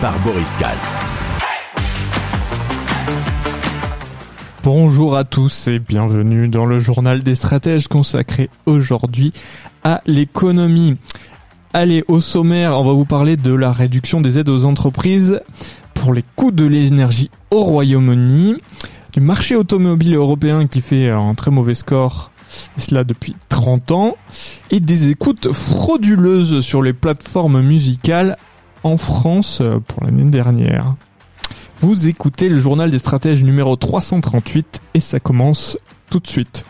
par Boris Kahl. Bonjour à tous et bienvenue dans le journal des stratèges consacré aujourd'hui à l'économie. Allez, au sommaire, on va vous parler de la réduction des aides aux entreprises pour les coûts de l'énergie au Royaume-Uni, du marché automobile européen qui fait un très mauvais score, et cela depuis 30 ans, et des écoutes frauduleuses sur les plateformes musicales en France pour l'année dernière. Vous écoutez le journal des stratèges numéro 338 et ça commence tout de suite.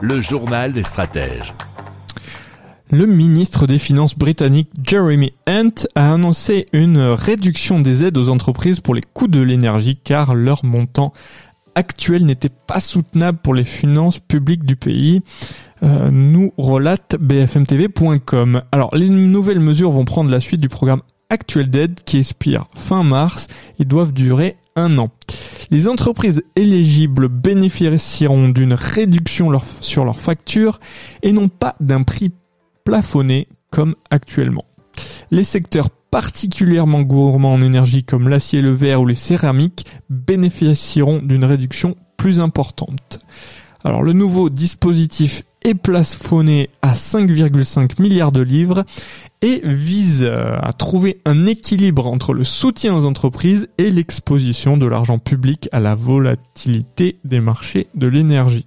Le journal des stratèges. Le ministre des Finances britannique Jeremy Hunt a annoncé une réduction des aides aux entreprises pour les coûts de l'énergie car leur montant actuel n'était pas soutenable pour les finances publiques du pays, euh, nous relate bfmtv.com. Alors les nouvelles mesures vont prendre la suite du programme actuel d'aide qui expire fin mars et doivent durer un an. Les entreprises éligibles bénéficieront d'une réduction sur leurs factures et non pas d'un prix plafonné comme actuellement. Les secteurs particulièrement gourmands en énergie comme l'acier, le verre ou les céramiques bénéficieront d'une réduction plus importante. Alors le nouveau dispositif est plafonné à 5,5 milliards de livres et vise euh, à trouver un équilibre entre le soutien aux entreprises et l'exposition de l'argent public à la volatilité des marchés de l'énergie.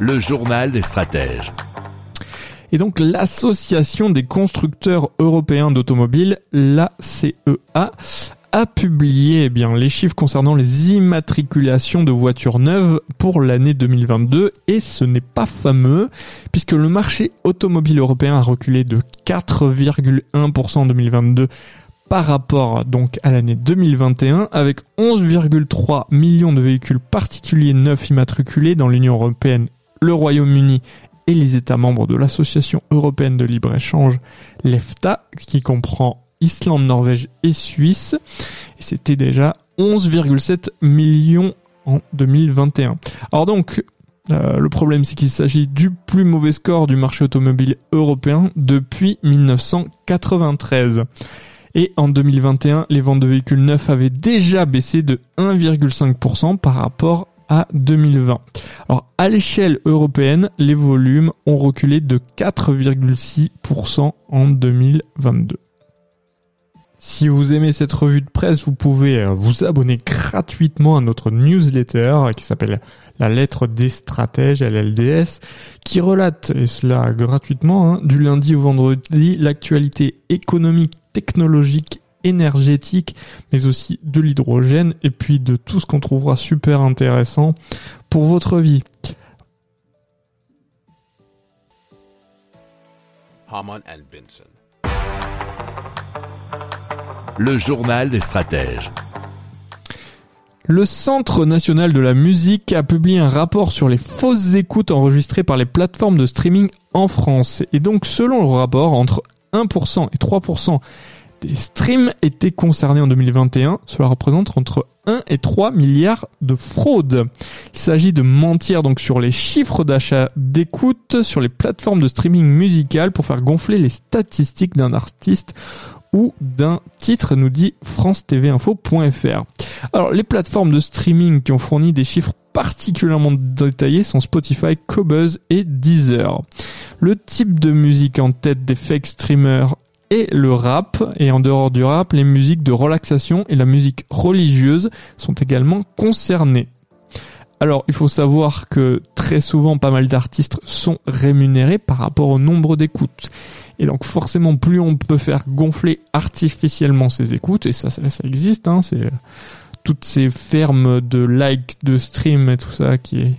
Le journal des stratèges. Et donc l'association des constructeurs européens d'automobiles, l'ACEA, a publié eh les chiffres concernant les immatriculations de voitures neuves pour l'année 2022 et ce n'est pas fameux puisque le marché automobile européen a reculé de 4,1% en 2022 par rapport donc à l'année 2021 avec 11,3 millions de véhicules particuliers neufs immatriculés dans l'Union européenne, le Royaume-Uni et les États membres de l'Association européenne de libre-échange, l'EFTA, qui comprend Islande, Norvège et Suisse. Et c'était déjà 11,7 millions en 2021. Alors donc, euh, le problème c'est qu'il s'agit du plus mauvais score du marché automobile européen depuis 1993. Et en 2021, les ventes de véhicules neufs avaient déjà baissé de 1,5% par rapport à 2020. Alors à l'échelle européenne, les volumes ont reculé de 4,6% en 2022. Si vous aimez cette revue de presse, vous pouvez euh, vous abonner gratuitement à notre newsletter euh, qui s'appelle La lettre des stratèges, LLDS, qui relate, et cela gratuitement, hein, du lundi au vendredi, l'actualité économique, technologique, énergétique, mais aussi de l'hydrogène et puis de tout ce qu'on trouvera super intéressant pour votre vie. Le journal des stratèges. Le Centre national de la musique a publié un rapport sur les fausses écoutes enregistrées par les plateformes de streaming en France. Et donc, selon le rapport, entre 1% et 3% des streams étaient concernés en 2021. Cela représente entre 1 et 3 milliards de fraudes. Il s'agit de mentir donc sur les chiffres d'achat d'écoute sur les plateformes de streaming musical pour faire gonfler les statistiques d'un artiste ou d'un titre, nous dit france-tv-info.fr. Alors, les plateformes de streaming qui ont fourni des chiffres particulièrement détaillés sont Spotify, Cobuzz et Deezer. le type de musique en tête des fake streamers et le rap. Et en dehors du rap, les musiques de relaxation et la musique religieuse sont également concernées. Alors, il faut savoir que très souvent, pas mal d'artistes sont rémunérés par rapport au nombre d'écoutes. Et donc, forcément, plus on peut faire gonfler artificiellement ses écoutes, et ça, ça, existe, hein, c'est toutes ces fermes de likes, de streams et tout ça qui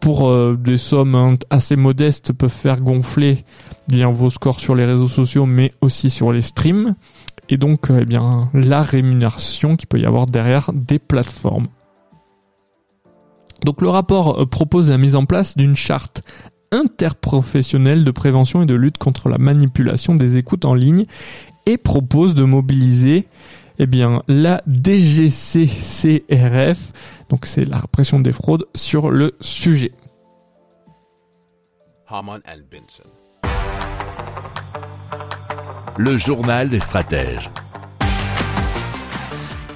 pour euh, des sommes assez modestes peuvent faire gonfler bien vos scores sur les réseaux sociaux mais aussi sur les streams et donc euh, eh bien la rémunération qu'il peut y avoir derrière des plateformes. Donc le rapport euh, propose la mise en place d'une charte interprofessionnelle de prévention et de lutte contre la manipulation des écoutes en ligne et propose de mobiliser eh bien, la DGCCRF, donc c'est la répression des fraudes, sur le sujet. Le journal des stratèges.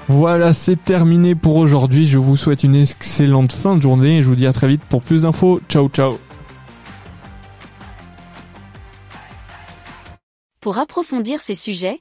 Voilà, c'est terminé pour aujourd'hui. Je vous souhaite une excellente fin de journée et je vous dis à très vite pour plus d'infos. Ciao, ciao. Pour approfondir ces sujets,